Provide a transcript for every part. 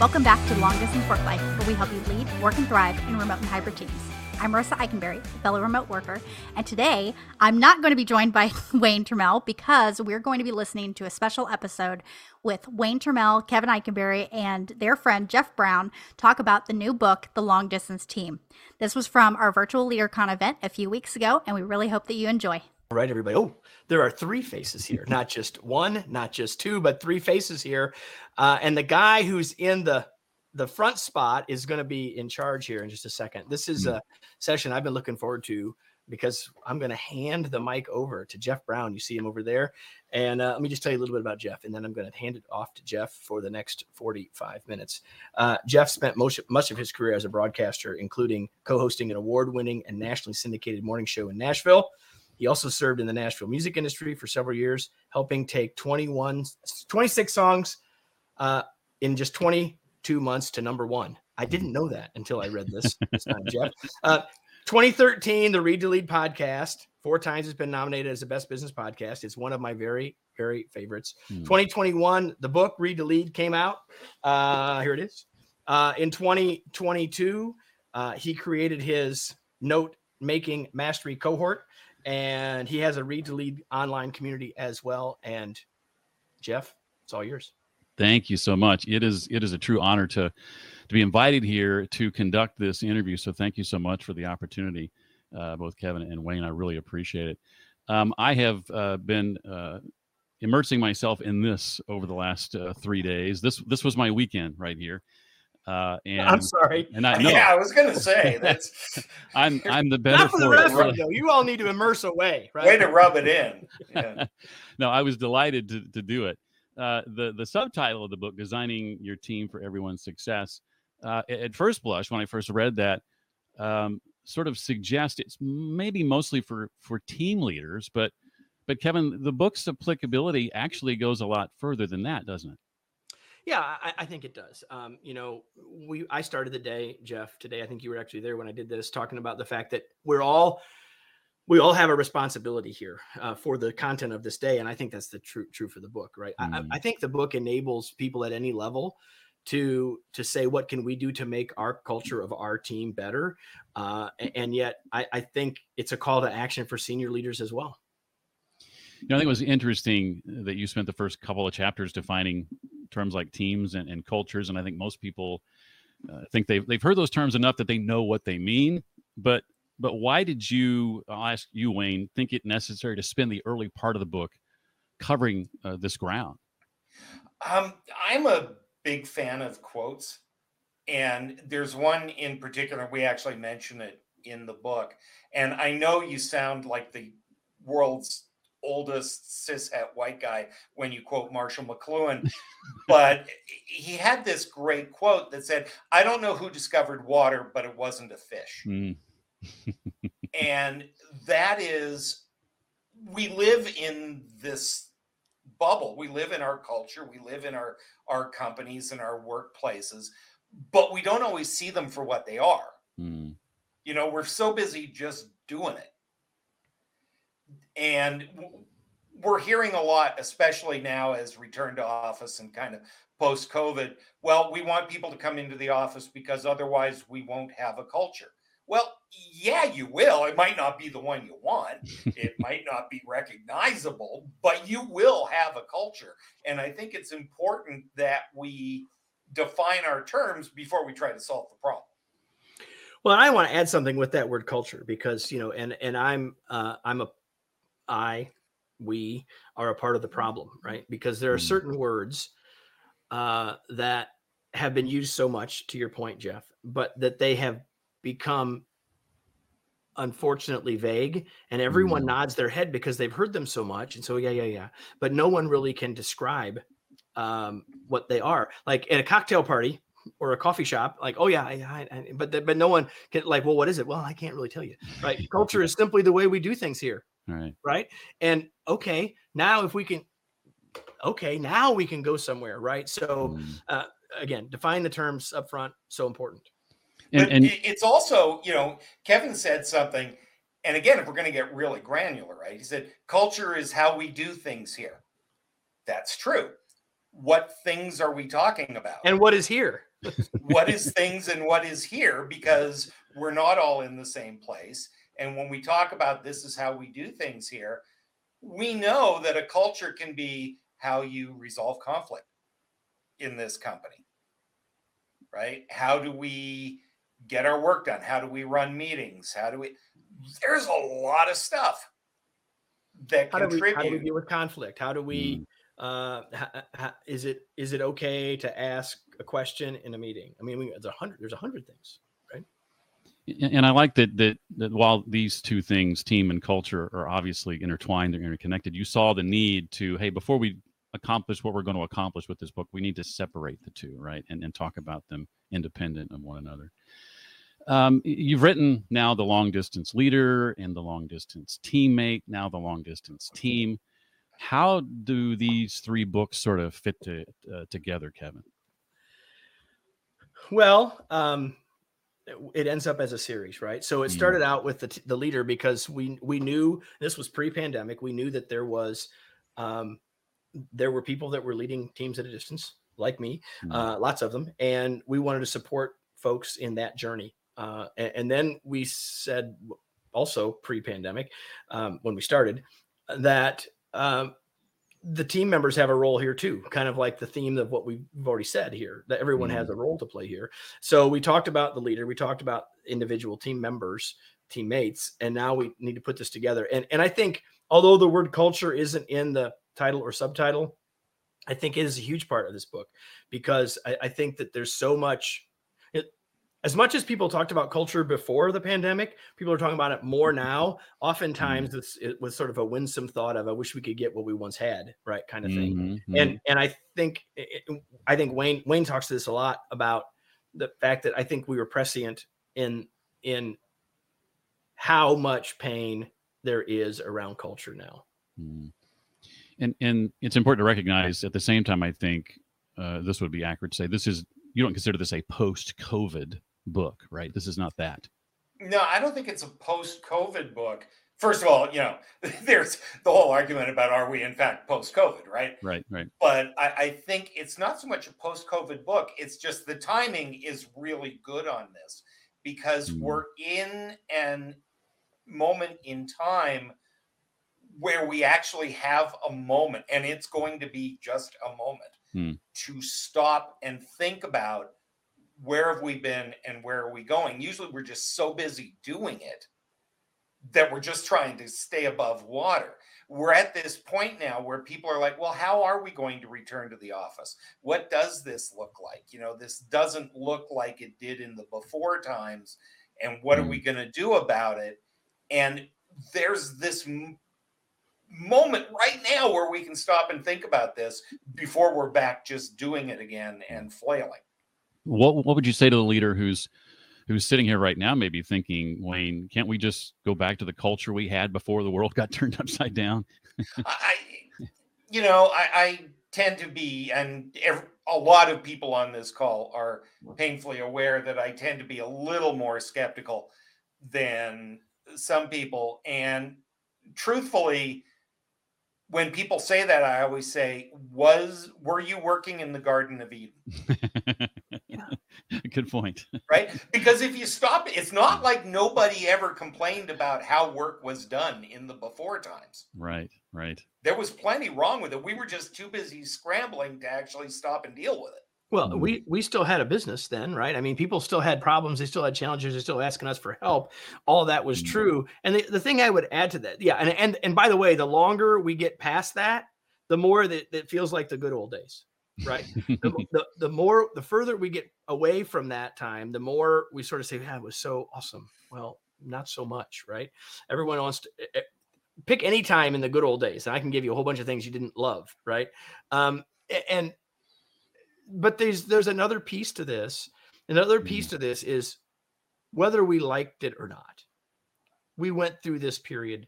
Welcome back to Long Distance Work Life, where we help you lead, work, and thrive in remote and hybrid teams. I'm Marissa Eikenberry, a fellow remote worker, and today I'm not going to be joined by Wayne Turmel because we're going to be listening to a special episode with Wayne Turmel, Kevin Eikenberry, and their friend Jeff Brown talk about the new book, The Long Distance Team. This was from our virtual LeaderCon event a few weeks ago, and we really hope that you enjoy. All right, everybody. Oh, there are three faces here, not just one, not just two, but three faces here. Uh, and the guy who's in the the front spot is going to be in charge here in just a second. This is hmm. a session I've been looking forward to because I'm going to hand the mic over to Jeff Brown. You see him over there. And uh, let me just tell you a little bit about Jeff, and then I'm going to hand it off to Jeff for the next 45 minutes. Uh, Jeff spent most, much of his career as a broadcaster, including co hosting an award winning and nationally syndicated morning show in Nashville. He also served in the Nashville music industry for several years, helping take 21, 26 songs uh, in just 22 months to number one. I didn't know that until I read this this time, Jeff. Uh, 2013, the Read to Lead podcast, four times has been nominated as the best business podcast. It's one of my very, very favorites. Hmm. 2021, the book Read to Lead came out. Uh, here it is. Uh, in 2022, uh, he created his note making mastery cohort and he has a read to lead online community as well. And Jeff, it's all yours. Thank you so much. It is it is a true honor to to be invited here to conduct this interview. So thank you so much for the opportunity, uh, both Kevin and Wayne. I really appreciate it. Um, I have uh, been uh, immersing myself in this over the last uh, three days. This this was my weekend right here. Uh, and I'm sorry. And I know. Yeah, I was going to say that's. I'm I'm the better Not for the rest of though. You all need to immerse away, right? Way to rub it in. Yeah. no, I was delighted to to do it. Uh, the the subtitle of the book, "Designing Your Team for Everyone's Success," uh, at first blush, when I first read that, um, sort of suggests it's maybe mostly for for team leaders, but but Kevin, the book's applicability actually goes a lot further than that, doesn't it? Yeah, I, I, think it does. Um, you know, we I started the day, Jeff. Today, I think you were actually there when I did this, talking about the fact that we're all we all have a responsibility here uh, for the content of this day, and I think that's the true true for the book, right? Mm. I, I think the book enables people at any level to to say what can we do to make our culture of our team better, uh, and yet I, I think it's a call to action for senior leaders as well. You know, I think it was interesting that you spent the first couple of chapters defining terms like teams and, and cultures, and I think most people uh, think they've they've heard those terms enough that they know what they mean. But but why did you? I'll ask you, Wayne. Think it necessary to spend the early part of the book covering uh, this ground? Um, I'm a big fan of quotes, and there's one in particular. We actually mention it in the book, and I know you sound like the world's oldest cishet white guy when you quote Marshall McLuhan. but he had this great quote that said, I don't know who discovered water, but it wasn't a fish. Mm. and that is, we live in this bubble. We live in our culture, we live in our, our companies and our workplaces, but we don't always see them for what they are. Mm. You know, we're so busy just doing it and we're hearing a lot, especially now as return to office and kind of post COVID. Well, we want people to come into the office because otherwise we won't have a culture. Well, yeah, you will. It might not be the one you want. it might not be recognizable, but you will have a culture. And I think it's important that we define our terms before we try to solve the problem. Well, I want to add something with that word culture because you know, and and I'm uh, I'm a I, we are a part of the problem, right? Because there are mm. certain words uh, that have been used so much, to your point, Jeff, but that they have become unfortunately vague and everyone mm. nods their head because they've heard them so much and so yeah yeah yeah but no one really can describe um, what they are like at a cocktail party or a coffee shop like oh yeah I, I, but but no one can like well what is it well i can't really tell you right culture is simply the way we do things here Right. Right. And okay, now if we can, okay, now we can go somewhere. Right. So, mm. uh, again, define the terms up front. So important. And, but and it's also, you know, Kevin said something. And again, if we're going to get really granular, right? He said, culture is how we do things here. That's true. What things are we talking about? And what is here? what is things and what is here because we're not all in the same place. And when we talk about this is how we do things here, we know that a culture can be how you resolve conflict in this company, right? How do we get our work done? How do we run meetings? How do we? There's a lot of stuff that how do, we, contribute. how do we deal with conflict? How do we? Uh, ha, ha, is it is it okay to ask a question in a meeting? I mean, we, there's a hundred. There's a hundred things, right? And I like that, that that while these two things, team and culture, are obviously intertwined, they're interconnected. You saw the need to, hey, before we accomplish what we're going to accomplish with this book, we need to separate the two, right, and and talk about them independent of one another. Um, you've written now the long distance leader and the long distance teammate, now the long distance team. How do these three books sort of fit to, uh, together, Kevin? Well, um, it ends up as a series, right? So it started out with the, the leader because we we knew this was pre-pandemic. We knew that there was um, there were people that were leading teams at a distance, like me, Mm. uh, lots of them, and we wanted to support folks in that journey. Uh, and, and then we said, also pre-pandemic, um, when we started, that um, the team members have a role here too, kind of like the theme of what we've already said here, that everyone has mm-hmm. a role to play here. So we talked about the leader, we talked about individual team members, teammates, and now we need to put this together. And and I think although the word culture isn't in the title or subtitle, I think it is a huge part of this book because I, I think that there's so much. As much as people talked about culture before the pandemic, people are talking about it more now. Oftentimes, it's it was sort of a winsome thought of "I wish we could get what we once had," right, kind of thing Mhm, mhm. and and I think it- I think Wayne Wayne talks to this a lot about the fact that I think we were prescient in in how much pain there is around culture now. Mm. And and it's important to recognize at the same time. I think uh, this would be accurate to say this is you don't consider this a post-COVID book, right? This is not that. No, I don't think it's a post-COVID book. First of all, you know, there's the whole argument about are we in fact post-COVID, right? Right, right. But I, I think it's not so much a post-COVID book. It's just the timing is really good on this because Mm. we're in an moment in time where we actually have a moment, and it's going to be just a moment Hmm. to stop and think about where have we been and where are we going. Usually, we're just so busy doing it that we're just trying to stay above water. We're at this point now where people are like, well, how are we going to return to the office? What does this look like? You know, this doesn't look like it did in the before times. And what are we mm. going to do about it? And there's this m- moment right now where we can stop and think about this before we're back just doing it again and flailing. What what would you say to the leader who's who's sitting here right now, maybe thinking, Wayne, can't we just go back to the culture we had before the world got turned upside down? I, you know, I, I tend to be, and ev a lot of people on this call are painfully aware that I tend to be a little more skeptical than some people. And truthfully, when people say that, I always say, "Was were you working in the Garden of Eden?" Good point. right? Because if you stop, it's not like nobody ever complained about how work was done in the before times. Right, right. There was plenty wrong with it. We were just too busy scrambling to actually stop and deal with it. Well, Mm. we we still had a business then, right? I mean, people still had problems, they still had challenges, they're still asking us for help. All that was Mm. true. And the, the thing I would add to that, yeah, and and and by the way, the longer we get past that, the more that that feels like the good old days, right? the, the, the more the further we get away from that time, the more we sort of say, "Yeah, it was so awesome." Well, not so much, right? Everyone wants to eh, eh, pick any time in the good old days, and I can give you a whole bunch of things you didn't love, right? Um, and but there's there's another piece to this. Another piece to this is whether we liked it or not. We went through this period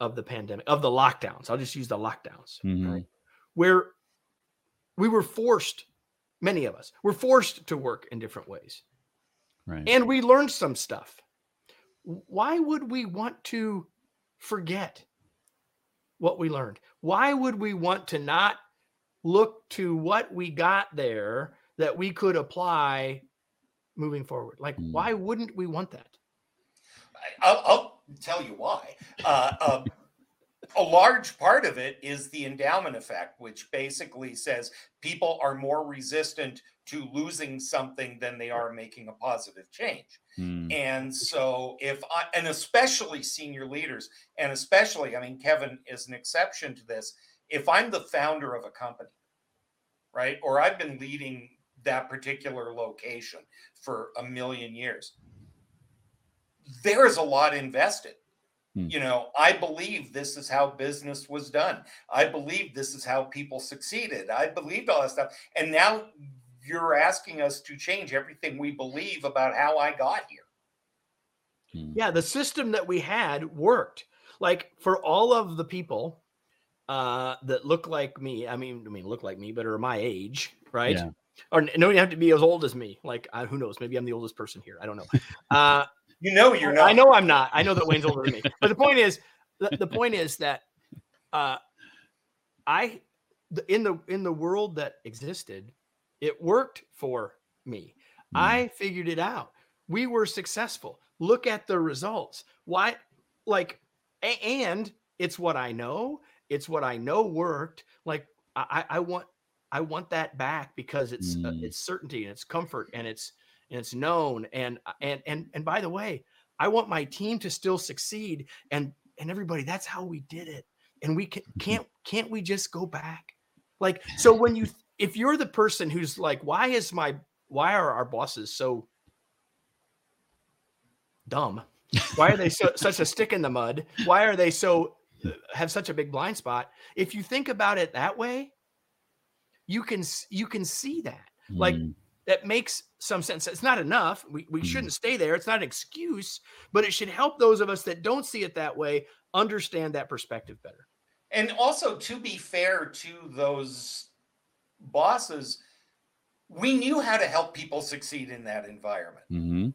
of the pandemic, of the lockdowns. I'll just use the lockdowns, Mhm. right? Where we were forced, many of us were forced to work in different ways. Right. And we learned some stuff. Why would we want to forget what we learned? Why would we want to not look to what we got there that we could apply moving forward. Like, Mm. why wouldn't we want that? I- I'll, I'll tell you why. Uh, uh, a large part of it is the endowment effect, which basically says people are more resistant to losing something than they are making a positive change. Mm, And so, if I, and especially senior leaders, and especially, I mean, Kevin is an exception to this. If I'm the founder of a company, right, or I've been leading that particular location for a million years, there is a lot invested. Hmm. You know, I believe this is how business was done. I believe this is how people succeeded. I believed all that stuff. And now you're asking us to change everything we believe about how I got here. mm, Yeah, the system that we had worked. Like for all of the people uh, that look like me, I mean, I mean, look like me, but are my age, right? Yeah. Or n- don't have to be as old as me. Like, uh, who knows? Maybe I'm the oldest person here. I don't know. Uh, You know, you're not. I know I'm not. I know that Wayne's older than me. But the point is, the, the point is that uh, I, the, in the in the world that existed, it worked for me. mm, I figured it out. We were successful. Look at the results. Why? Like, a- and it's what I know. It's what I know worked. Like, I, I I want, I want that back because it's uh, Mm. it's certainty and it's comfort and it's and it's known. And uh, and and and by the way, I want my team to still succeed. And and everybody, that's how we did it. And we can, mm-hmm. can't can't we just go back? Like, so when you if you're the person who's like, why is my why are our bosses so dumb? Why are they so such a stick in the mud? Why are they so uh, have such a big blind spot? If you think about it that way, you can you can see that. Like mm, that makes some sense. It's not enough. We we Mhm. shouldn't stay there. It's not an excuse, but it should help those of us that don't see it that way understand that perspective better. And also, to be fair to those bosses, we knew how to help people succeed in that environment, mhm,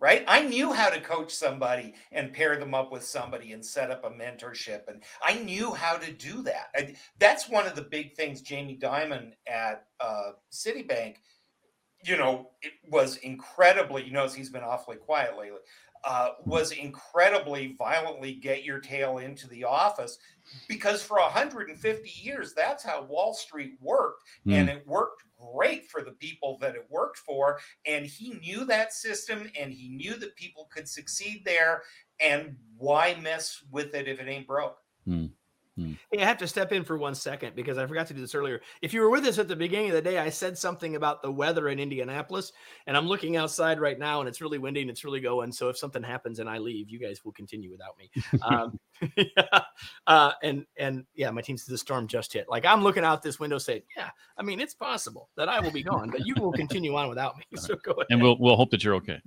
right? I knew how to coach somebody and pair them up with somebody and set up a mentorship. And I knew how to do that. And that's one of the big things Jamie Dimon at uh, Citibank, you know, it was incredibly, you notice he's been awfully quiet lately. Uh, was incredibly violently get your tail into the office because for 150 years that's how wall street worked and mm, it worked great for the people that it worked for and he knew that system and he knew that people could succeed there and why mess with it if it ain't broke Hey, I have to step in for one second because I forgot to do this earlier. If you were with us at the beginning of the day, I said something about the weather in Indianapolis, and I'm looking outside right now, and it's really windy and it's really going. So if something happens and I leave, you guys will continue without me. Um, yeah. uh, and and yeah, my team says the storm just hit. Like I'm looking out this window, saying, yeah, I mean it's possible that I will be gone, but you will continue on without me. So go ahead. and we'll we'll hope that you're okay.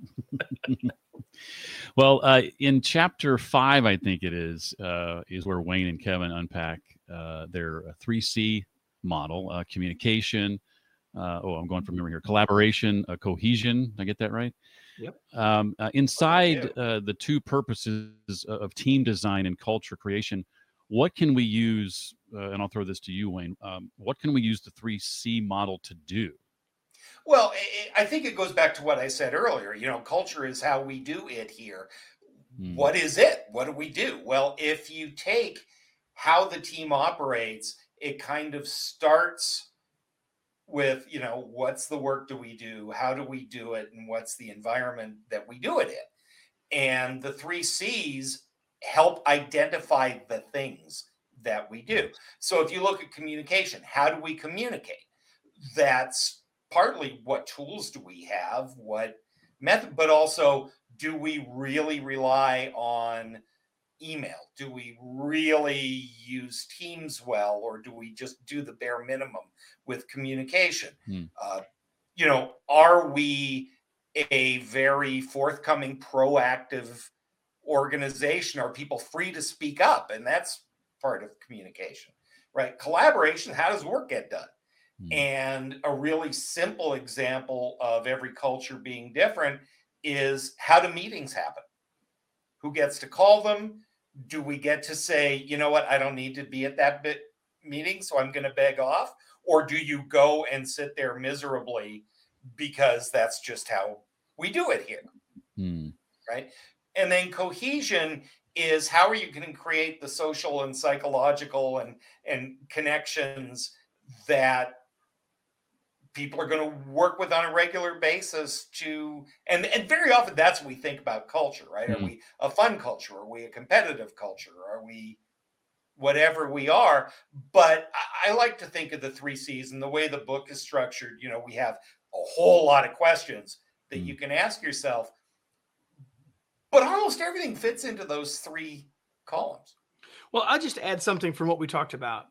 well, uh, in chapter five, I think it is, uh, is where Wayne and Kevin unpack uh, their three C model: uh, communication. Uh, oh, I'm going from memory here. Collaboration, uh, cohesion. Did I get that right? Yep. Um, uh, inside uh, the two purposes of team design and culture creation, what can we use? Uh, and I'll throw this to you, Wayne. Um, what can we use the three C model to do? well I- think it goes back to what I said earlier. You know, culture is how we do it here. Hmm. What is it? What do we do? Well, if you take how the team operates, it kind of starts with, you know, what's the work do we do? How do we do it? And what's the environment that we do it in? And the three C's help identify the things that we do. So if you look at communication, how do we communicate? That's partly what tools do we have, what method, but also do we really rely on email? Do we really use Teams well, or do we just do the bare minimum with communication? Hmm. Uh, you know, are we a very forthcoming, proactive organization? Are people free to speak up? And that's part of communication, right? Collaboration, how does work get done? Hmm. And a really simple example of every culture being different is how do meetings happen? Who gets to call them? Do we get to say, you know what, I don't need to be at that bit meeting, so I'm going to beg off? or do you go and sit there miserably because that's just how we do it here Hmm. right and then cohesion is how are you going to create the social and psychological and and connections that people are going to work with on a regular basis to and and very often that's what we think about culture right? Mhm. are we a fun culture? Are we a competitive culture? Are we whatever we are? But I, I like to think of the three c's and the way the book is structured you know we have a whole lot of questions that Mm. you can ask yourself. But almost everything fits into those three columns. Well, I'll just add something from what we talked about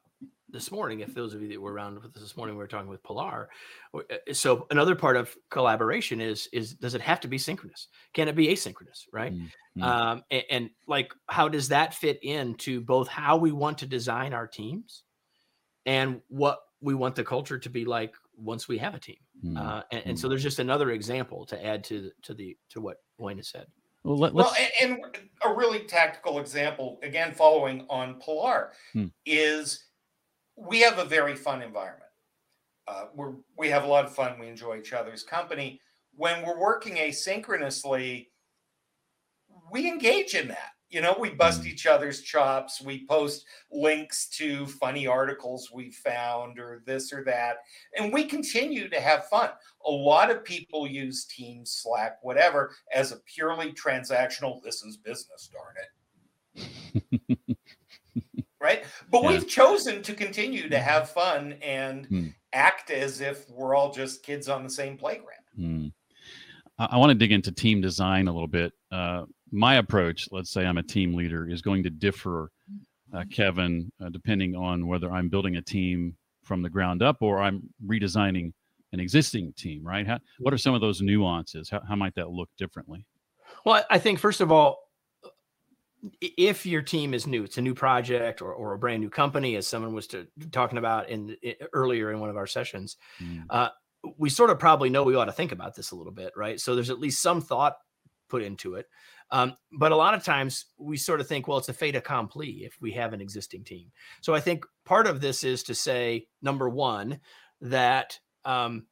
this morning. If those of you that were around with us this morning, we were talking with Pilar. Uh, So another part of collaboration is is does it have to be synchronous? Can it be asynchronous? Right. Mm, mm. Um, and, and like, how does that fit into both how we want to design our teams and what we want the culture to be like once we have a team? Hmm. Uh, and, and so there's just another example to add to the- to the to what Wayne has said. well, let, Well, let's, and, and a really tactical example, again, following on Pilar, Hmm. is we have a very fun environment. Uh, we're we have a lot of fun. We enjoy each other's company. When we're working asynchronously, we engage in that. You know, we bust Hmm. each other's chops. We post links to funny articles we found or this or that. And we continue to have fun. A lot of people use Teams, Slack, whatever, as a purely transactional, this is business, darn it. right? But Yeah. we've chosen to continue to have fun and Hmm. act as if we're all just kids on the same playground. Hmm. I, I want to dig into team design a little bit. Uh, my approach, let's say I'm a team leader, is going to differ, uh, Kevin, uh, depending on whether I'm building a team from the ground up or I'm redesigning an existing team. Right? How, what are some of those nuances? How, how might that look differently? Well, I think first of all, i- if your team is new, it's a new project or, or a brand new company, as someone was to, talking about in, i earlier in one of our sessions, Hmm. uh, we sort of probably know we ought to think about this a little bit, right? So there's at least some thought put into it. Um, but a lot of times we sort of think, well, it's a fait accompli if we have an existing team. So I think part of this is to say, number one, that um,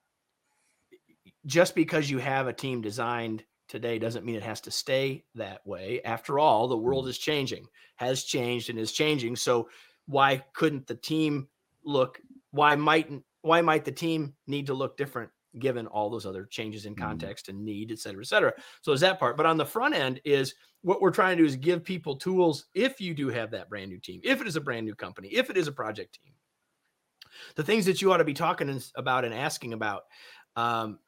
just because you have a team designed today doesn't mean it has to stay that way. After all, the world is changing, has changed, and is changing. So why couldn't the team look? Why mightn't? Why might the team need to look different given all those other changes in Mhm. context and need, et cetera, et cetera? So is that part. But on the front end is what we're trying to do is give people tools if you do have that brand new team, if it is a brand new company, if it is a project team, the things that you ought to be talking about and asking about um,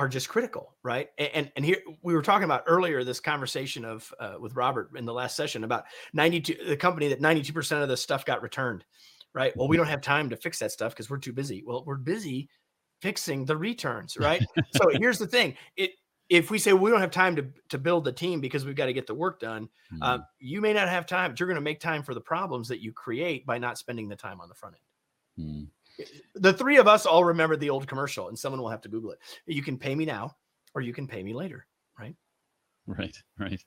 are just critical, right? And and here we were talking about earlier this conversation of uh, with Robert in the last session about 92 the company that 92% of the stuff got returned, right? Well, we don't have time to fix that stuff because we're too busy. Well, we're busy fixing the returns, right? so here's the thing. It if we say we don't have time to to build the team because we've got to get the work done, uh, you may not have time, but you're going to make time for the problems that you create by not spending the time on the front end Hmm. The three of us all remember the old commercial and someone will have to google it you can pay me now or you can pay me later Right, right. Right.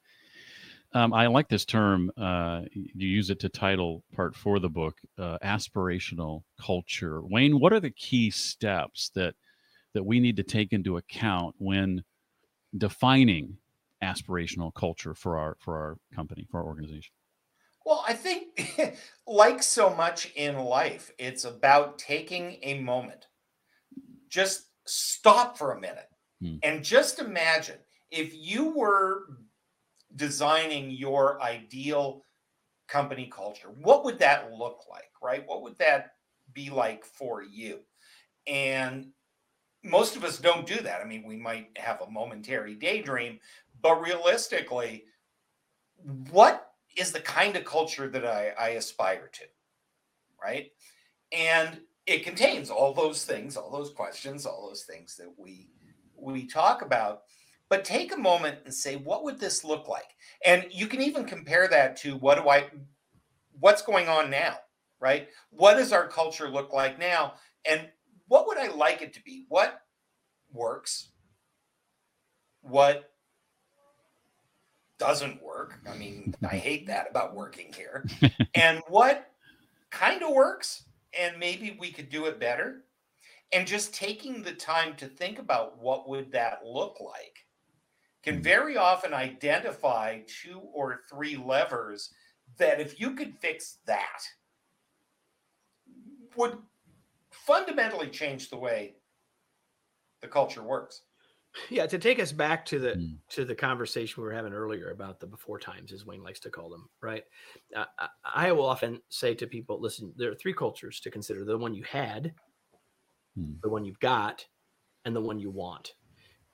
Um, I like this term. Uh, you use it to title part four of the book, uh, aspirational culture. Wayne, what are the key steps that that we need to take into account when defining aspirational culture for our for our company, for our organization? Well, I think, like so much in life, it's about taking a moment. Just stop for a minute Hmm. and just imagine if you were designing your ideal company culture, what would that look like, right? What would that be like for you? And most of us don't do that. I mean, we might have a momentary daydream, but realistically, what is the kind of culture that I, I aspire to, right? And it contains all those things, all those questions, all those things that we we talk about. But take a moment and say, what would this look like? And you can even compare that to what do I what's going on now, right? What does our culture look like now? And what would I like it to be? What works? What doesn't work? I mean, I hate that about working here. and what kind of works and maybe we could do it better. And just taking the time to think about what would that look like can hmm. very often identify two or three levers that if you could fix that would fundamentally change the way the culture works. Yeah, to take us back to the Mm. to the conversation we were having earlier about the before times, as Wayne likes to call them, right? Uh, I, I will often say to people, listen, there are three cultures to consider: the one you had, Mm. the one you've got, and the one you want.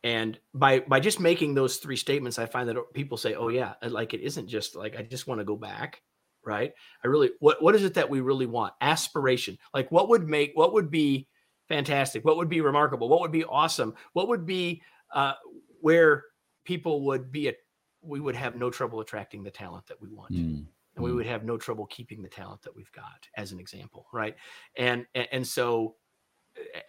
And by by just making those three statements, I find that people say, "Oh yeah," like it isn't just like I just want to go back, right? I really what what is it that we really want? Aspiration. Like what would make what would be fantastic? What would be remarkable? What would be awesome? What would be uh, where people would be a, we would have no trouble attracting the talent that we want Mm. and we Mm. would have no trouble keeping the talent that we've got as an example right and and, so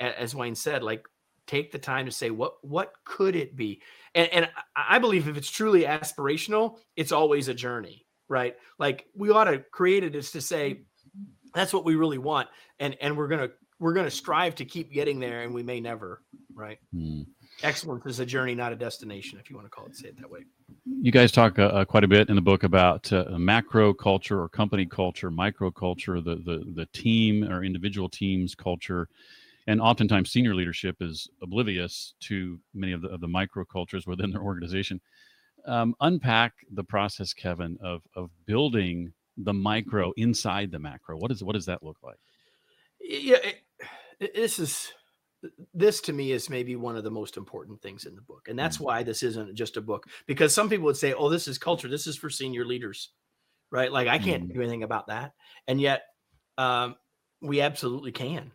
as wayne said like take the time to say what what could it be and and I- i believe if it's truly aspirational it's always a journey right like we ought to create it is to say that's what we really want and and we're gonna we're gonna strive to keep getting there and we may never right Mm. excellence is a journey not a destination if you want to call it say it that way You guys talk uh, uh, quite a bit in the book about uh, macro culture or company culture, micro culture, the, the the team or individual teams culture, and oftentimes senior leadership is oblivious to many of the, of the micro cultures within their organization. Um, unpack the process, Kevin, of of building the micro inside the macro. What is what does that look like? yeah this is this to me is maybe one of the most important things in the book and that's Mm. why this isn't just a book because some people would say oh this is culture this is for senior leaders right like i can't Mm. do anything about that and yet um, we absolutely can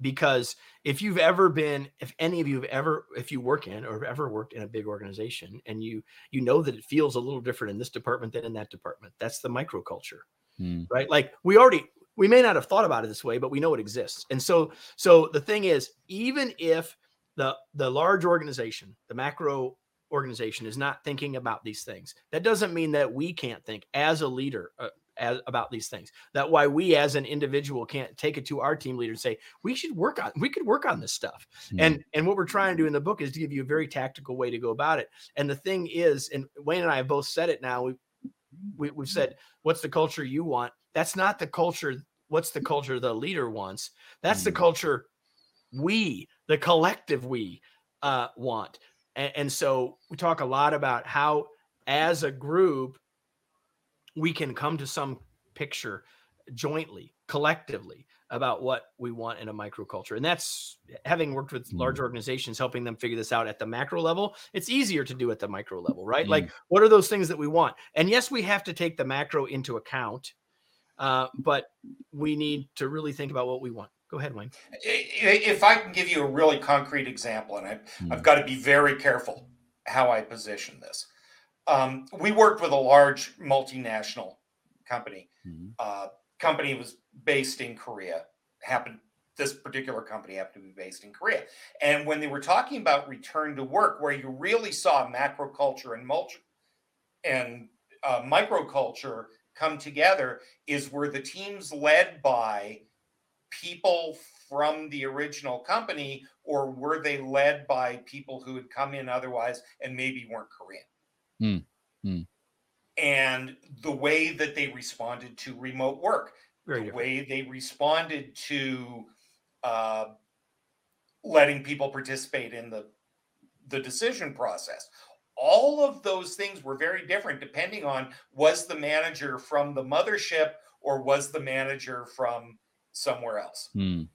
because if you've ever been if any of you have ever if you work in or have ever worked in a big organization and you you know that it feels a little different in this department than in that department that's the microculture Mm. right like we already we may not have thought about it this way but we know it exists. And so so the thing is even if the the large organization the macro organization is not thinking about these things that doesn't mean that we can't think as a leader uh, as, about these things. That why we as an individual can't take it to our team leader and say we should work on we could work on this stuff. Mm. and and what we're trying to do in the book is to give you a very tactical way to go about it. And the thing is and wayne and i have both said it now we, we we've said what's the culture you want? That's not the culture what's the culture the leader wants? That's the Mm. culture we the collective we uh, want. And, and so we talk a lot about how as a group we can come to some picture jointly collectively about what we want in a microculture. And that's having worked with large organizations helping them figure this out at the macro level it's easier to do at the micro level right? Like what are those things that we want? And yes we have to take the macro into account uh, but we need to really think about what we want go ahead wayne I- i- If I can give you a really concrete example, and I, I've got to be very careful how I position this. Um, we worked with a large multinational company. Mhm. Uh, company was based in Korea. Happened this particular company happened to be based in Korea. And when they were talking about return to work, where you really saw macro culture and mulch and uh, microculture come together, is where the teams led by people from the original company, or were they led by people who had come in otherwise and maybe weren't Korean? Hmm. Hmm. And the way that they responded to remote work, very the different way they responded to uh, letting people participate in the the decision process. All of those things were very different depending on was the manager from the mothership or was the manager from somewhere else. Mm.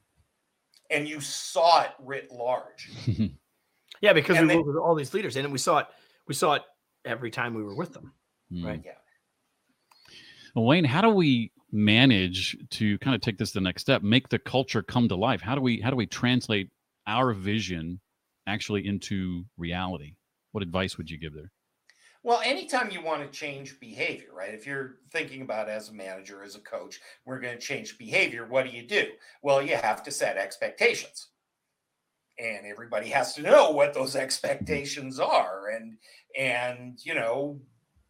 And you saw it writ large. yeah because and we they- worked with all these leaders and we saw it we saw it every time we were with them Mm. Right. Yeah. Well, Wayne, how do we manage to kind of take this the next step, make the culture come to life? How do we how do we translate our vision actually into reality? What advice would you give there? Well, anytime you want to change behavior, right? If you're thinking about as a manager, as a coach, we're going to change behavior, what do you do? Well, you have to set expectations. And everybody has to know what those expectations are and and you know,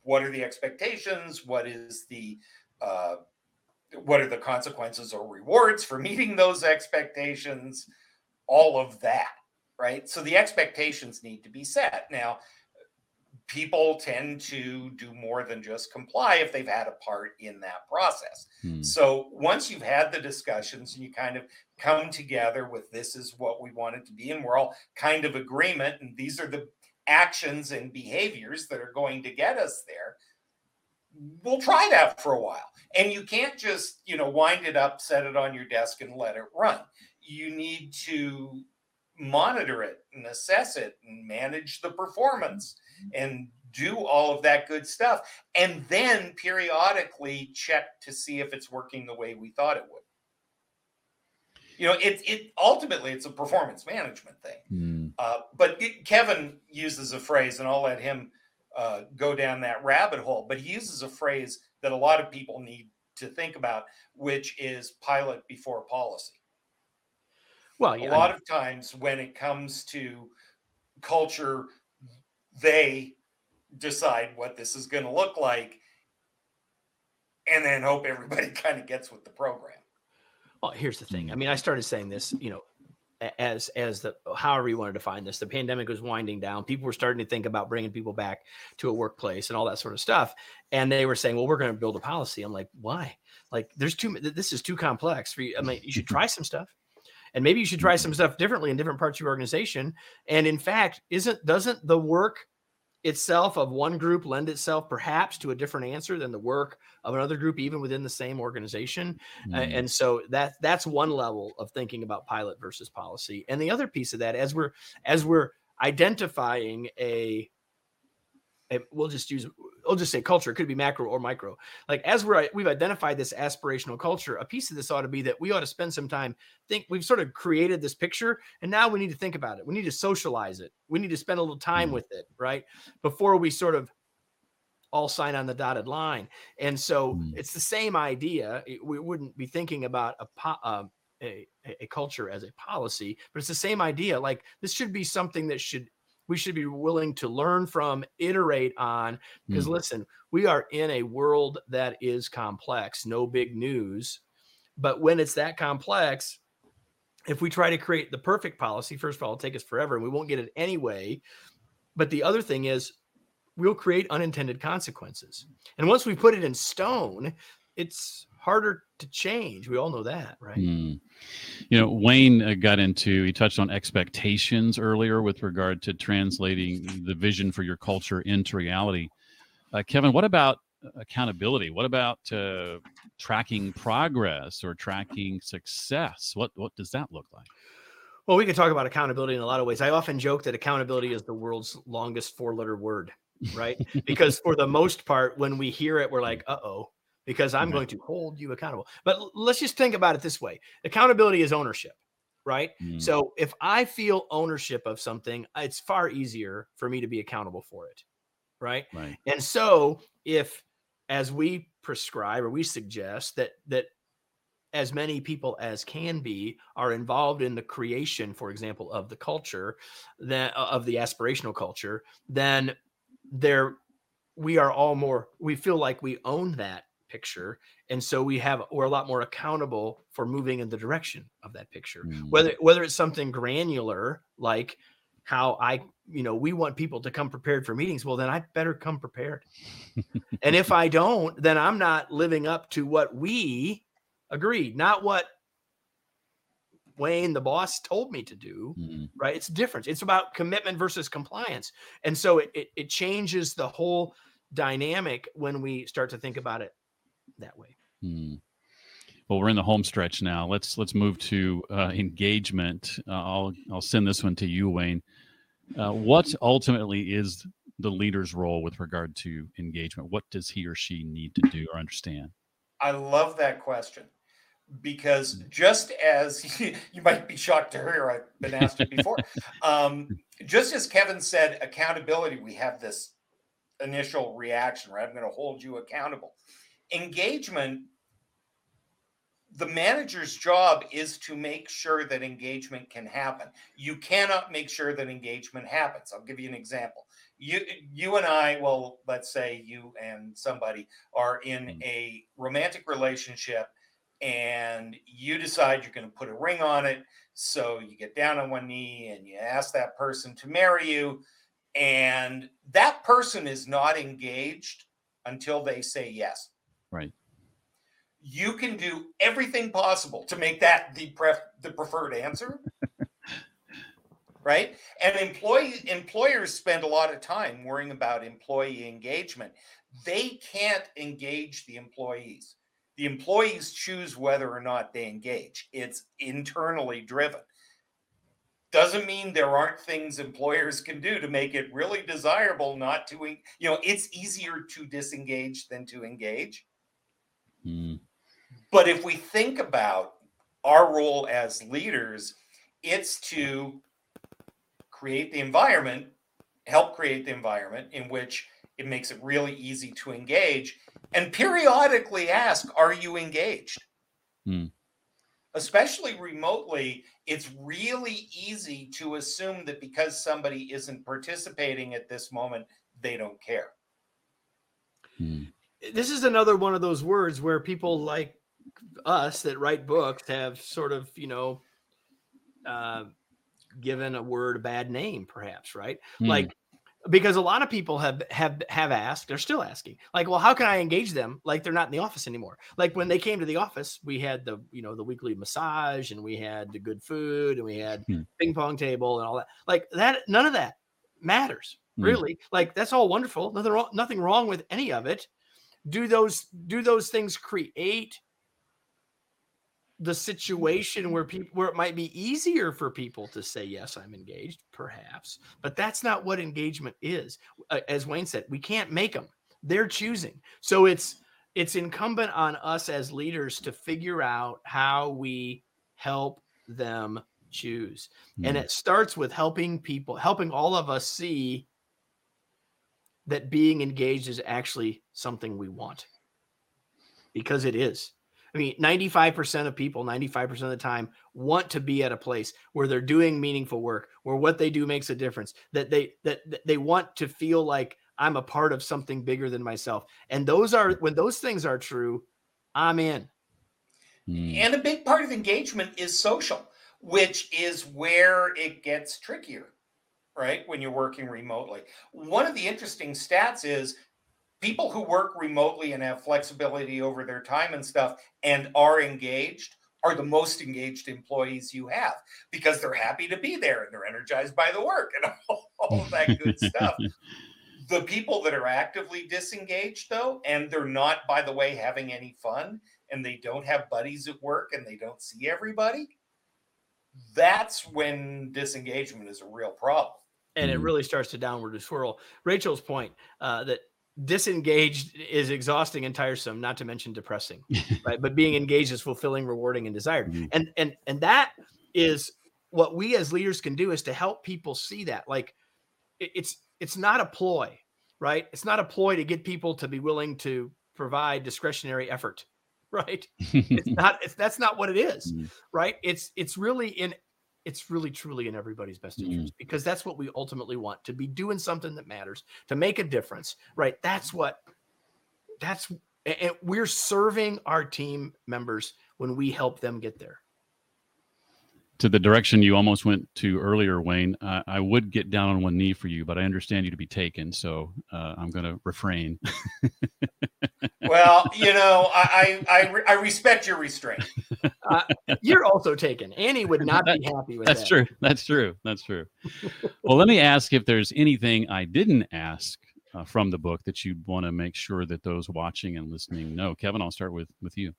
what are the expectations? What is the uh what are the consequences or rewards for meeting those expectations? All of that, right? So the expectations need to be set. Now, people tend to do more than just comply if they've had a part in that process. Hmm. So once you've had the discussions and you kind of come together with this is what we want it to be, and we're all kind of agreement, and these are the actions and behaviors that are going to get us there. We'll try that for a while. And you can't just, you know, wind it up, set it on your desk, and let it run. You need to monitor it and assess it and manage the performance and do all of that good stuff and then periodically check to see if it's working the way we thought it would. You know it, it ultimately it's a performance management thing. Mm. uh, but it, kevin uses a phrase and i'll let him uh, go down that rabbit hole but he uses a phrase that a lot of people need to think about which is pilot before policy well yeah, a lot of times when it comes to culture they decide what this is going to look like and then hope everybody kind of gets with the program. Well, here's the thing. I mean, I started saying this, you know, as as the however you want to define this, the pandemic was winding down. People were starting to think about bringing people back to a workplace and all that sort of stuff. And they were saying, "Well, we're going to build a policy." I'm like, "Why? Like, there's too. This is too complex for you. I mean, you should try some stuff." And maybe you should try some stuff differently in different parts of your organization. And in fact isn't doesn't the work itself of one group lend itself perhaps to a different answer than the work of another group even within the same organization? Mm. uh, and so that that's one level of thinking about pilot versus policy. And the other piece of that as we're as we're identifying a we'll just use I'll just say culture. It could be macro or micro. Like as we're we've identified this aspirational culture, a piece of this ought to be that we ought to spend some time think. We've sort of created this picture, and now we need to think about it. We need to socialize it. We need to spend a little time mm-hmm. with it, right, before we sort of all sign on the dotted line. And so mm-hmm. it's the same idea. We wouldn't be thinking about a. Uh, a, a culture as a policy, but it's the same idea. Like this should be something that should we should be willing to learn from, iterate on. Because mm. listen, we are in a world that is complex, no big news. But when it's that complex, if we try to create the perfect policy, first of all, it'll take us forever and we won't get it anyway. But the other thing is, we'll create unintended consequences. And once we put it in stone, it's harder to change. We all know that, right? Mm. You know, Wayne uh, got into, he touched on expectations earlier with regard to translating the vision for your culture into reality. Uh, Kevin, what about accountability? What about uh, tracking progress or tracking success? What what does that look like? Well, we can talk about accountability in a lot of ways. I often joke that accountability is the world's longest four-letter word, right? because for the most part, when we hear it, we're like, "Uh oh," because I'm going to hold you accountable. But let's just think about it this way accountability is ownership, right? Mm. So if I feel ownership of something, it's far easier for me to be accountable for it, right? right. And so if, as we prescribe or we suggest that, that, as many people as can be are involved in the creation for example of the culture that of the aspirational culture then there we are all more we feel like we own that picture and so we have we're a lot more accountable for moving in the direction of that picture mm. whether whether it's something granular like how i you know we want people to come prepared for meetings well then i better come prepared and if i don't then i'm not living up to what we agreed not what Wayne, the boss, told me to do. Mm-hmm. Right? It's different. It's about commitment versus compliance, and so it, it, it changes the whole dynamic when we start to think about it that way. Hmm. Well, we're in the home stretch now. Let's let's move to uh, engagement. Uh, I'll I'll send this one to you, Wayne. Uh, what ultimately is the leader's role with regard to engagement? What does he or she need to do or understand? I love that question because just as you, you might be shocked to hear I've been asked it before, um, just as Kevin said, accountability, we have this initial reaction, right? I'm going to hold you accountable engagement the manager's job is to make sure that engagement can happen. You cannot make sure that engagement happens. I'll give you an example. You you and I, well, let's say you and somebody are in mm. a romantic relationship and you decide you're going to put a ring on it. So you get down on one knee and you ask that person to marry you. And that person is not engaged until they say yes. Right. You can do everything possible to make that the, pref- the preferred answer. right? And employee employers spend a lot of time worrying about employee engagement. They can't engage the employees. The employees choose whether or not they engage. It's internally driven. Doesn't mean there aren't things employers can do to make it really desirable not to, you know, it's easier to disengage than to engage. Mm. But if we think about our role as leaders, it's to create the environment, help create the environment in which it makes it really easy to engage and periodically ask, Are you engaged? Hmm. Especially remotely, it's really easy to assume that because somebody isn't participating at this moment, they don't care. Hmm. This is another one of those words where people like us that write books have sort of, you know, uh, given a word a bad name, perhaps, right? Hmm. Like because a lot of people have have have asked they're still asking like well how can i engage them like they're not in the office anymore like when they came to the office we had the you know the weekly massage and we had the good food and we had Hmm. ping pong table and all that like that none of that matters Hmm. really like that's all wonderful nothing wrong nothing wrong with any of it do those do those things create the situation where people where it might be easier for people to say yes i'm engaged perhaps but that's not what engagement is. As wayne said we can't make them they're choosing. So it's it's incumbent on us as leaders to figure out how we help them choose. And Hmm. it starts with helping people helping all of us see that being engaged is actually something we want because it is I mean, 95% of people, 95% of the time, want to be at a place where they're doing meaningful work, where what they do makes a difference, that they that, that they want to feel like I'm a part of something bigger than myself. And those are when those things are true, I'm in. Hmm. And a big part of engagement is social, which is where it gets trickier, right? When you're working remotely. One of the interesting stats is people who work remotely and have flexibility over their time and stuff and are engaged are the most engaged employees you have because they're happy to be there and they're energized by the work and all, all of that good stuff. The people that are actively disengaged, though, and they're not, by the way, having any fun, and they don't have buddies at work and they don't see everybody, that's when disengagement is a real problem. And it Mhm. really starts to downward swirl. Rachel's point uh, that disengaged is exhausting and tiresome, not to mention depressing, right? But being engaged is fulfilling, rewarding, and desired. Mhm. And and and that is what we as leaders can do is to help people see that. Like it's it's not a ploy, right? It's not a ploy to get people to be willing to provide discretionary effort, right? It's not it's that's not what it is, Mhm. right? It's it's really in it's really truly in everybody's best Mhm. interest because that's what we ultimately want to be doing something that matters, to make a difference, right? That's what that's and we're serving our team members when we help them get there. To the direction you almost went to earlier, Wayne, uh, I would get down on one knee for you, but I understand you to be taken, so uh, I'm going to refrain. Well, you know, I I, I, I respect your restraint. You're also taken. Annie would not be happy with that. That's that. true. That's true. That's true. well, let me ask if there's anything I didn't ask uh, from the book that you'd want to make sure that those watching and listening know. Kevin, I'll start with with you.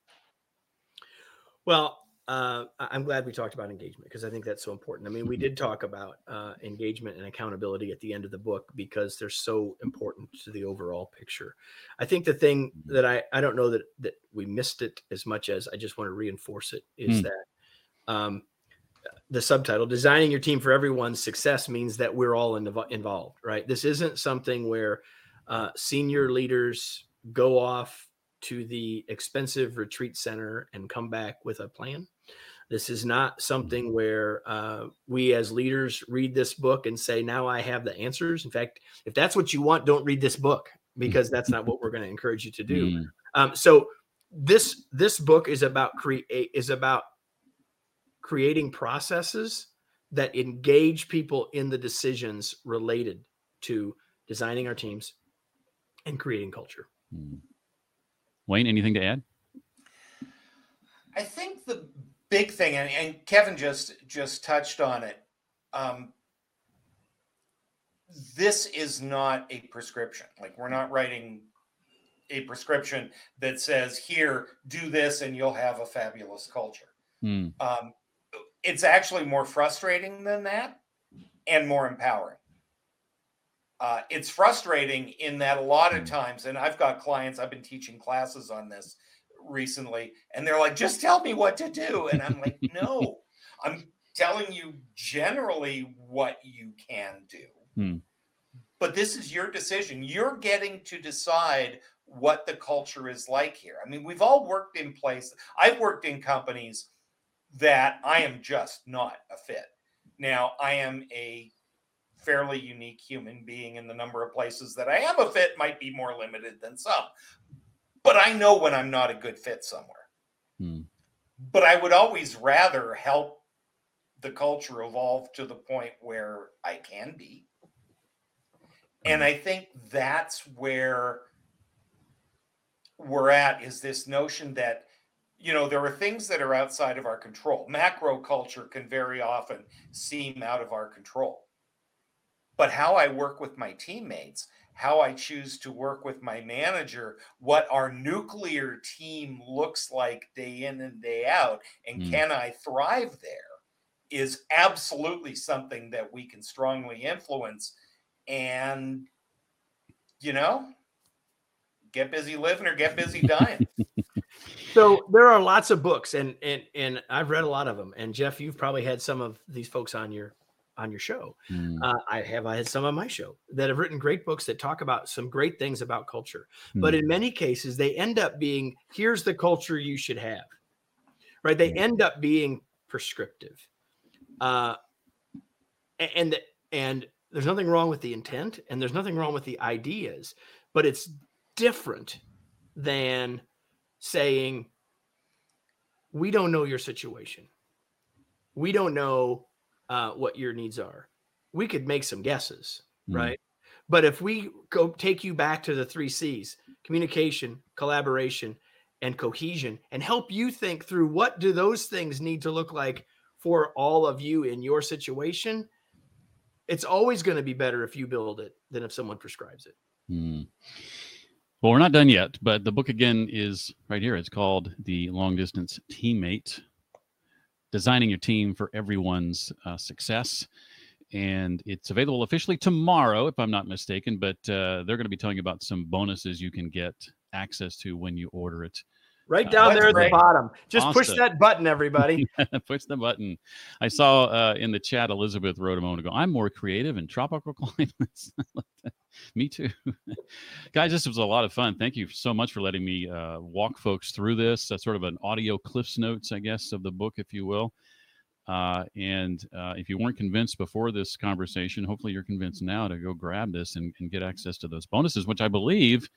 Well, uh, I'm glad we talked about engagement because I think that's so important. I mean, we did talk about uh, engagement and accountability at the end of the book because they're so important to the overall picture. I think the thing that I I don't know that that we missed it as much as I just want to reinforce it is Hmm. that um, the subtitle "Designing Your Team for Everyone's Success" means that we're all invo- involved, right? This isn't something where uh, senior leaders go off to the expensive retreat center and come back with a plan. This is not something where uh, we as leaders read this book and say, now I have the answers. In fact, if that's what you want, don't read this book because that's not what we're going to encourage you to do. Mm, Um, so this this book is about create is about creating processes that engage people in the decisions related to designing our teams and creating culture. Hmm. Wayne, anything to add? I think the big thing, and, and Kevin just just touched on it. Um, this is not a prescription. Like we're not writing a prescription that says, "Here, do this, and you'll have a fabulous culture." Hmm. Um, it's actually more frustrating than that, and more empowering. Uh, it's frustrating in that a lot of times, and I've got clients. I've been teaching classes on this recently, and they're like, "Just tell me what to do," and I'm like, "No, I'm telling you generally what you can do." Hmm. But this is your decision. You're getting to decide what the culture is like here. I mean, we've all worked in places. I've worked in companies that I am just not a fit. Now, I am a fairly unique human being in the number of places that I am a fit might be more limited than some. But I know when I'm not a good fit somewhere. Hmm. But I would always rather help the culture evolve to the point where I can be. And I think that's where we're at is this notion that you know there are things that are outside of our control macro culture can very often seem out of our control but how i work with my teammates how i choose to work with my manager what our nuclear team looks like day in and day out and Mm. can i thrive there is absolutely something that we can strongly influence and you know get busy living or get busy dying So there are lots of books, and and and I've read a lot of them. And Jeff, you've probably had some of these folks on your on your show. Hmm. Uh, I have. I had some on my show that have written great books that talk about some great things about culture. But Hmm. in many cases, they end up being here's the culture you should have. Right? They end up being prescriptive. Uh, and and there's nothing wrong with the intent, and there's nothing wrong with the ideas, but it's different than saying we don't know your situation we don't know uh, what your needs are we could make some guesses Mm. right but if we go take you back to the three c's communication collaboration and cohesion and help you think through what do those things need to look like for all of you in your situation it's always going to be better if you build it than if someone prescribes it Hmm. Well, we're not done yet, but the book again is right here. It's called The Long Distance Teammate Designing Your Team for Everyone's uh, Success. And it's available officially tomorrow, if I'm not mistaken, but uh, they're going to be telling you about some bonuses you can get access to when you order it. Right Uh, down there at the bottom just push that button everybody Push the button. I saw uh, in the chat Elizabeth wrote a moment ago. I'm more creative in tropical climates. me too, guys. This was a lot of fun. Thank you so much for letting me uh, walk folks through this. That's sort of an audio cliffs notes, I guess, of the book, if you will. Uh, and uh, if you weren't convinced before this conversation, hopefully you're convinced now to go grab this and, and get access to those bonuses, which I believe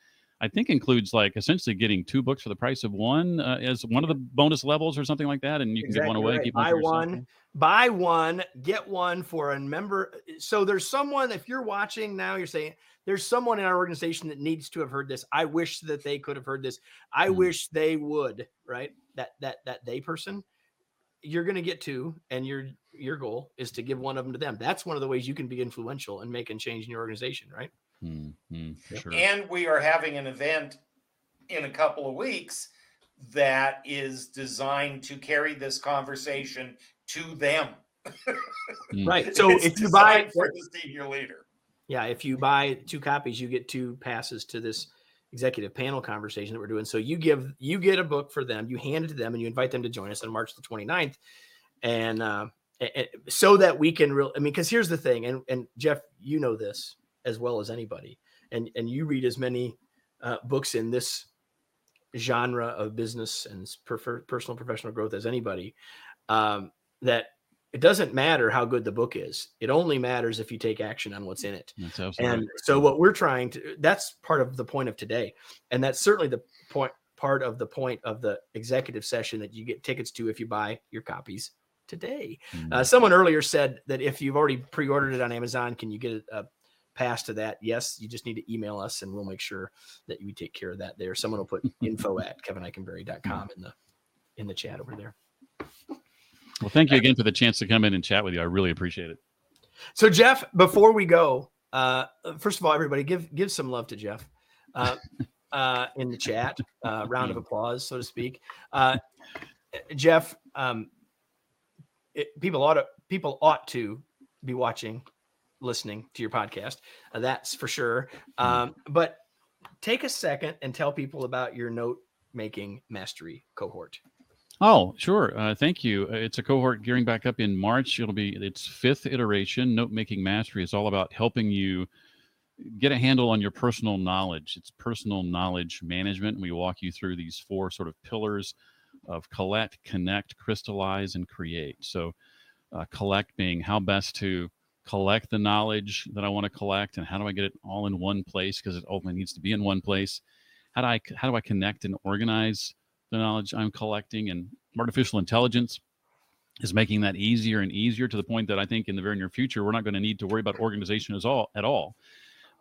I think includes like essentially getting two books for the price of one uh, as one of the bonus levels or something like that, and you can get one away. right. Keep Buy one, buy one, get one for a member. So there's someone, if you're watching now, you're saying there's someone in our organization that needs to have heard this. I wish that they could have heard this. I Mhm. wish they would, right? That that that they person. You're gonna get two, and your your goal is to give one of them to them. That's one of the ways you can be influential and make making change in your organization, right? Hmm, hmm, sure. and we are having an event in a couple of weeks that is designed to carry this conversation to them. Right. So It's if you buy for the senior leader. Yeah, if you buy two copies, you get two passes to this executive panel conversation that we're doing. So you give you get a book for them, you hand it to them, and you invite them to join us on March the 29th. And uh, a- a- so that we can real I mean, because here's the thing, and and Jeff, you know this as well as anybody, and and you read as many uh, books in this genre of business and personal professional growth as anybody. Um, that it doesn't matter how good the book is; it only matters if you take action on what's in it. That's absolutely And so what we're trying to that's part of the point of today. And that's certainly the point part of the point of the executive session that you get tickets to if you buy your copies today. Mm. Uh, someone earlier said that if you've already pre-ordered it on Amazon, can you get a pass to that? Yes, you just need to email us and we'll make sure that we take care of that there. Someone will put info at kevineikenberry.com in the in the chat over there. Well, thank you again for the chance to come in and chat with you. I really appreciate it. So Jeff, before we go, uh, first of all, everybody give give some love to Jeff uh, uh, in the chat. Uh, round of applause, so to speak. Uh, Jeff, um, it, people ought to people ought to be watching, listening to your podcast. Uh, that's for sure. Um, but take a second and tell people about your note making mastery cohort. Oh, sure. Uh, thank you. Uh, It's a cohort gearing back up in March. It'll be its fifth iteration. Note making mastery is all about helping you get a handle on your personal knowledge. It's personal knowledge management. We walk you through these four sort of pillars of collect, connect, crystallize, and create. So, uh, collect being how best to collect the knowledge that I want to collect, and how do I get it all in one place because it ultimately needs to be in one place. How do I how do I connect and organize the knowledge I'm collecting? And artificial intelligence is making that easier and easier to the point that I think in the very near future we're not going to need to worry about organization as all at all.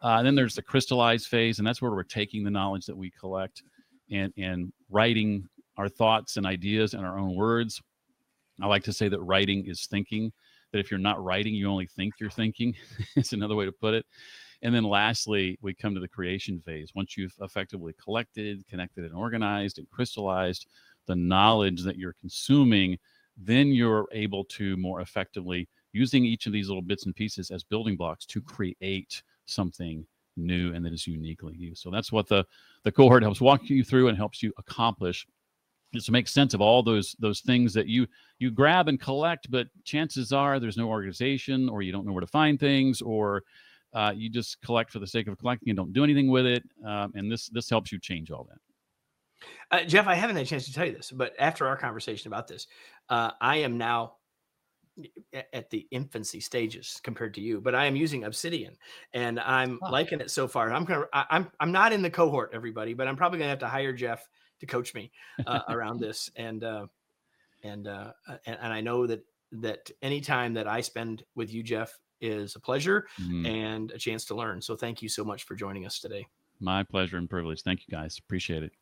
Uh, then there's the crystallized phase, and that's where we're taking the knowledge that we collect and and writing our thoughts and ideas in our own words. I like to say that writing is thinking. That if you're not writing, you only think you're thinking. it's another way to put it. And then lastly, we come to the creation phase. Once you've effectively collected, connected, and organized and crystallized the knowledge that you're consuming, then you're able to more effectively using each of these little bits and pieces as building blocks to create something new and that is uniquely you. So that's what the the cohort helps walk you through and helps you accomplish is to make sense of all those those things that you you grab and collect, but chances are there's no organization or you don't know where to find things or uh, you just collect for the sake of collecting and don't do anything with it. Um, and this this helps you change all that. Uh, Jeff, I haven't had a chance to tell you this, but after our conversation about this, uh, I am now at the infancy stages compared to you, but I am using Obsidian and I'm Ah. liking it so far. I'm gonna, I, I'm, I'm not in the cohort, everybody, but I'm probably gonna have to hire Jeff to coach me uh, around this, and uh, and, uh, and and I know that that any time that I spend with you, Jeff, is a pleasure Mhm. and a chance to learn. So thank you so much for joining us today. My pleasure and privilege. Thank you guys. Appreciate it.